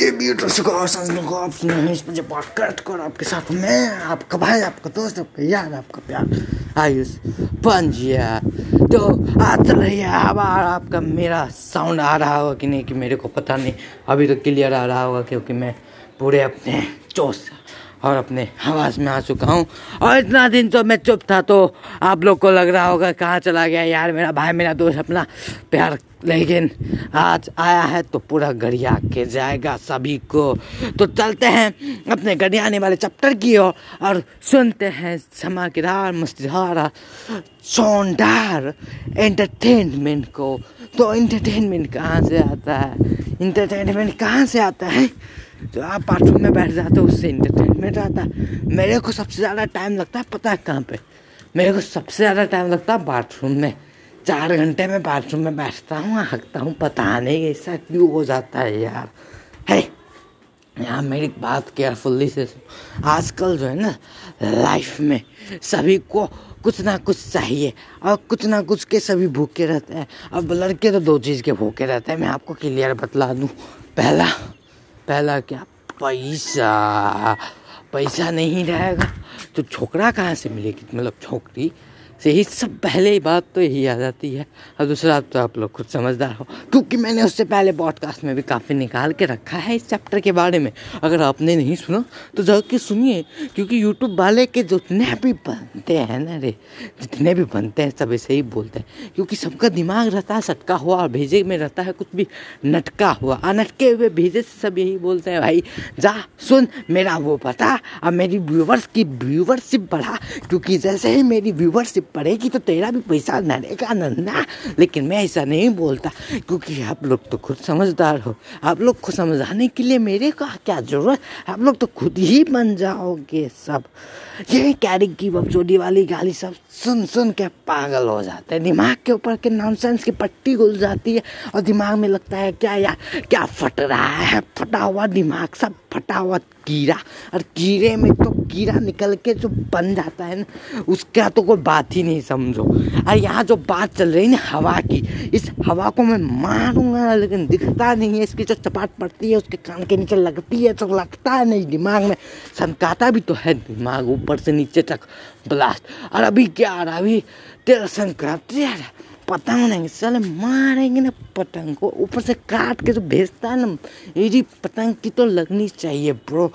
ये ब्यूटीफुल और संस्कृत को आप सुन रहे हैं पॉडकास्ट आपके साथ मैं, आपका भाई, आपका दोस्त, आपका यार, आपका प्यार, आयुष, पंजिया तो आज चल रही है हवा आपका मेरा साउंड आ रहा होगा कि नहीं, कि मेरे को पता नहीं। अभी तो क्लियर आ रहा होगा क्योंकि मैं पूरे अपने जोश और अपने आवाज़ में आ चुका हूँ। और इतना दिन तो मैं चुप था तो आप लोग को लग रहा होगा, कहाँ चला गया यार मेरा भाई, मेरा दोस्त अपना प्यार। लेकिन आज आया है तो पूरा गरिया के जाएगा सभी को। तो चलते हैं अपने गरियाने वाले चैप्टर की ओर और सुनते हैं धमाकेदार मस्तीदार शानदार एंटरटेनमेंट को। तो एंटरटेनमेंट कहाँ से आता है? इंटरटेनमेंट कहाँ से आता है? जो आप बाथरूम में बैठ जाते हो, उससे इंटरटेनमेंट आता है। मेरे को सबसे ज़्यादा टाइम लगता है, पता है कहाँ पे? मेरे को सबसे ज़्यादा टाइम लगता है बाथरूम में। चार घंटे में बाथरूम में बैठता हूँ हकता हूँ, पता नहीं ऐसा क्यों हो जाता है यार। है यहाँ मेरी बात केयरफुल्ली से आजकल जो है ना लाइफ में सभी को कुछ ना कुछ चाहिए और कुछ ना कुछ के सभी भूखे रहते हैं। अब लड़के तो दो चीज़ के भूखे रहते हैं, मैं आपको क्लियर बतला दूँ। पहला पहला क्या? पैसा। पैसा नहीं रहेगा। तो छोकरा कहाँ से मिलेगी? मतलब छोकरी? से ही सब पहले ही बात तो यही आ जाती है। और दूसरा तो आप लोग खुद समझदार हो, क्योंकि मैंने उससे पहले पॉडकास्ट में भी काफ़ी निकाल के रखा है इस चैप्टर के बारे में। अगर आपने नहीं सुना तो जाके सुनिए, क्योंकि यूट्यूब वाले के जितने भी बनते हैं ना रे, जितने भी बनते हैं, सब ऐसे ही बोलते हैं। क्योंकि सबका दिमाग रहता है, सटका हुआ और भेजे में रहता है, कुछ भी नटका हुआ। अनटके हुए भेजे से सब यही बोलते हैं, भाई, जा, सुन, मेरा वो पता और मेरी व्यूवर्स की व्यूवरशिप बढ़ा, क्योंकि जैसे ही मेरी व्यूवरशिप पड़ेगी तो तेरा भी पैसा नरेगा नन्ना, लेकिन मैं ऐसा नहीं बोलता, क्योंकि आप लोग तो खुद समझदार हो। आप लोग को समझाने के लिए मेरे का क्या ज़रूरत? आप लोग तो खुद ही बन जाओगे सब। ये कैरी की बपचोदी वाली गाली सब सुन सुन के पागल हो जाते हैं। दिमाग के ऊपर के नॉनसेंस की पट्टी घुल जाती है, और दिमाग में लगता है, क्या यार, क्या फट रहा है? फटा हुआ दिमाग सब। फटा हुआ कीड़ा, और कीड़े में तो कीड़ा निकल के जो बन जाता है ना, उसका तो कोई बात ही नहीं समझो। और यहाँ जो बात चल रही है ना हवा की, इस हवा को मैं मारूँगा, लेकिन दिखता नहीं है, इसकी जो चपाट पड़ती है, उसके कान के नीचे लगती है तो लगता है नहीं दिमाग में। सनकाता भी तो है दिमाग, ऊपर से नीचे तक ब्लास्ट और अभी क्या आ रहा अभी तेरा संक्रांति आ रहा पतंग नहीं चले मारेंगे ना पतंग को। ऊपर से काट के जो भेजता है ना मेरी पतंग की तो लगनी चाहिए ब्रो,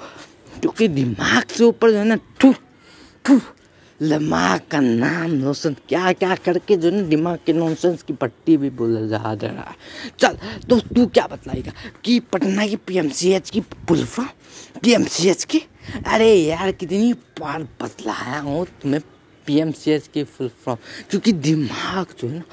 क्योंकि दिमाग से ऊपर जो है ना ठू ठू दिमाग का नाम नोशन क्या क्या करके जो ना, दिमाग के नॉनसेंस की पट्टी भी बोल जा रहा है। चल तो तू क्या बतलाएगा? कि पटना की पीएमसीएच की पुलफा पीएमसीएच की? अरे यार, कितनी बार बतलाया हूँ तुम्हें। पीएमसीएच की फुल फॉर्म क्योंकि दिमाग जो है ना,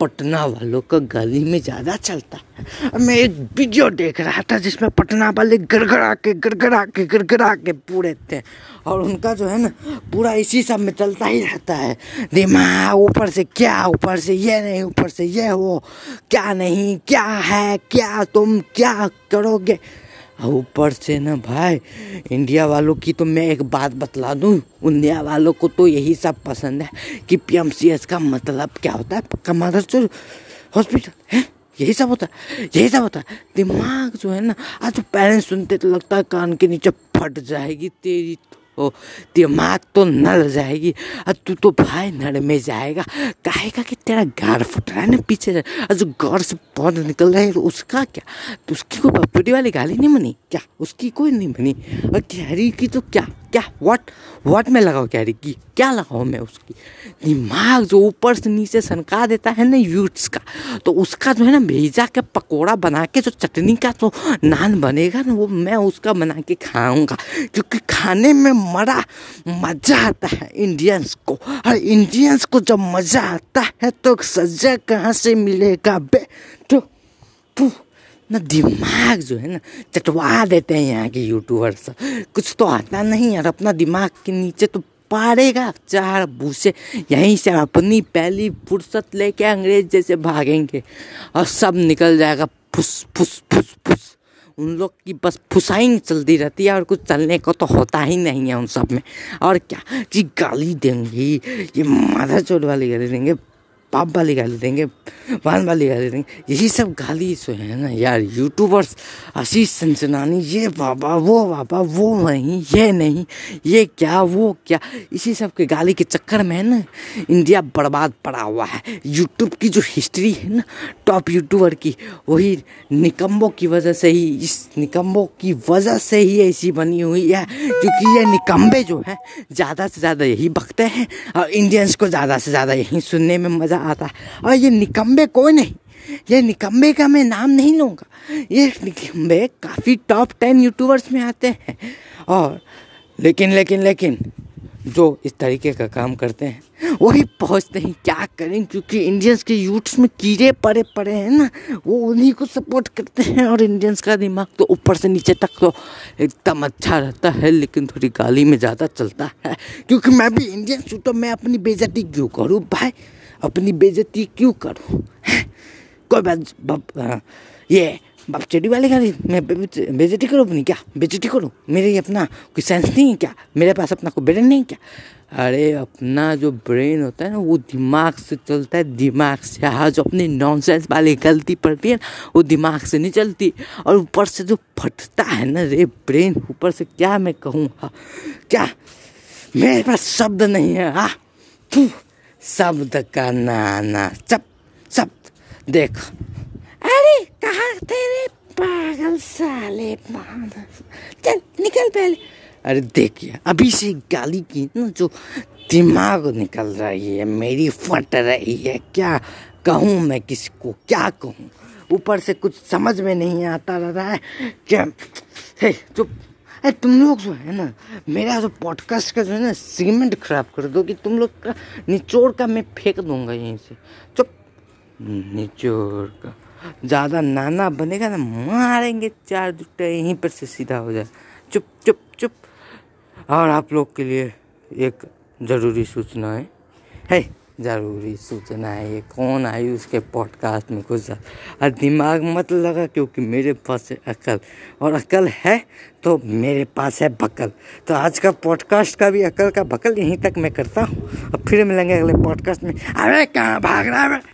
पटना वालों का गली में ज़्यादा चलता है। मैं एक वीडियो देख रहा था, जिसमें पटना वाले गड़गड़ा के गड़गड़ा के गड़गड़ा के पूरे थे। और उनका जो है ना, पूरा इसी सब में चलता ही रहता है। दिमाग ऊपर से, क्या ऊपर से, ये नहीं ऊपर से, ये हो क्या नहीं, क्या है, क्या तुम, क्या करोगे? ऊपर से ना भाई इंडिया वालों की तो मैं एक बात बतला दूँ इंडिया वालों को तो यही सब पसंद है कि पीएमसीएस का मतलब क्या होता है? पक्का मदर हॉस्पिटल है? यही सब होता है, यही सब होता है। दिमाग जो है ना, आज तो पेरेंट्स सुनते तो लगता है कान के नीचे फट जाएगी तेरी ओ, दिमाग तो नल जाएगी। और तू तो भाई नड़ में जाएगा। कहेगा कि तेरा गार फट रहा है ना पीछे और जो गार से पौध निकल रहा है तो उसका क्या? तो उसकी कोई बपड़ी वाली गाली नहीं बनी? क्या? उसकी कोई नहीं बनी? और कैरी की तो क्या? क्या? व्हाट व्हाट में लगाओ कैरी की? क्या लगाओ मैं उसकी? दिमाग जो ऊपर से नीचे सनका देता है ना यूट्स का तो उसका जो है ना भेजा के पकोड़ा बना के, जो चटनी का जो नान बनेगा ना, वो मैं उसका बना के खाऊँगा। क्योंकि खाने में मरा मज़ा आता है इंडियंस को। और इंडियंस को जब मज़ा आता है तो सजा कहाँ से मिलेगा बे? तो, तो ना दिमाग जो है ना चटवा देते हैं यहाँ के यूट्यूबर यूट्यूबर्स कुछ तो आता नहीं यार अपना दिमाग के नीचे तो पारेगा चार भूसे। यहीं से अपनी पहली फुर्सत लेके अंग्रेज़ जैसे भागेंगे। और सब निकल जाएगा फुस फुस फुस फुस। उन लोग की बस फुसाई चलती रहती है और कुछ चलने को तो होता ही नहीं है उन सब में। और क्या? जी गाली देंगी, ये माथा चोट वाली गाली देंगे। बाप वाली गाली देंगे बहन वाली गाली देंगे। यही सब गाली सो है ना यार यूट्यूबर्स आशीष संचनानी ये बाबा, वो बाबा, वो नहीं ये नहीं, ये क्या, वो क्या। इसी सब के गाली के चक्कर में है ना, इंडिया बर्बाद पड़ा हुआ है। यूट्यूब की जो हिस्ट्री है ना टॉप यूट्यूबर की, वही निकम्बों की वजह से ही, इस निकम्बों की वजह से ही ऐसी बनी हुई है। क्योंकि ये निकम्बे जो है, ज़्यादा से ज़्यादा यही बकते हैं, और इंडियंस को ज़्यादा से ज़्यादा यही सुनने में मज़ा आता है। और ये निकम्बे कोई नहीं ये निकम्बे का मैं नाम नहीं लूँगा। ये निकम्बे काफ़ी टॉप टेन यूट्यूबर्स में आते हैं। और लेकिन लेकिन लेकिन जो इस तरीके का काम करते हैं, वही पहुँचते हैं। क्या करें? क्योंकि इंडियंस के यूथ्स में कीड़े पड़े पड़े हैं ना, वो उन्हीं को सपोर्ट करते हैं। और इंडियंस का दिमाग तो ऊपर से नीचे तक तो एकदम अच्छा रहता है, लेकिन थोड़ी गाली में ज़्यादा चलता है। क्योंकि मैं भी इंडियन हूँ तो मैं अपनी बेजती क्यों करूँ भाई? अपनी बेजती क्यों करूँ? कोई बात, बाप ये बाप चेटी वाली गाड़ी मैं बेजती करूँ अपनी क्या? बेजती करूँ? मेरे अपना कोई सेंस नहीं है क्या? मेरे पास अपना कोई ब्रेन नहीं क्या? अरे, अपना जो ब्रेन होता है ना, वो दिमाग से चलता है, दिमाग से। हाँ जो अपनी नॉनसेंस वाली गलती पड़ती है ना, वो दिमाग से नहीं चलती। और ऊपर से जो फटता है ना रे ब्रेन ऊपर से क्या मैं कहूँ? हाँ क्या? मेरे पास शब्द नहीं है। हाँ शब्द का नाना। सब सब देख। अरे, कहा तेरे पागल साले चल, निकल पहले। अरे, देखिए, अभी से गाली की ना, जो दिमाग निकल रही है, मेरी फट रही है, क्या कहूँ मैं किसको, क्या कहूँ? ऊपर से कुछ समझ में नहीं आता रहा है क्या जो अरे तुम लोग जो है ना, मेरा जो पॉडकास्ट का जो है ना सीमेंट खराब कर दो कि तुम लोग का निचोड़ का मैं फेंक दूँगा यहीं से। चुप। निचोड़ का। ज़्यादा नाना बनेगा ना, मारेंगे चार जुट्टे, यहीं पर से सीधा हो जाए। चुप चुप चुप। और आप लोग के लिए एक ज़रूरी सूचना है। है। ज़रूरी सूचना है, ये कौन आई उसके पॉडकास्ट में कुछ और दिमाग मत लगा क्योंकि मेरे पास है अकल। और अकल है तो मेरे पास है बकल। तो आज का पॉडकास्ट का भी अकल का बकल यहीं तक मैं करता हूँ। और फिर मिलेंगे अगले पॉडकास्ट में। अरे कहाँ भाग रहा है?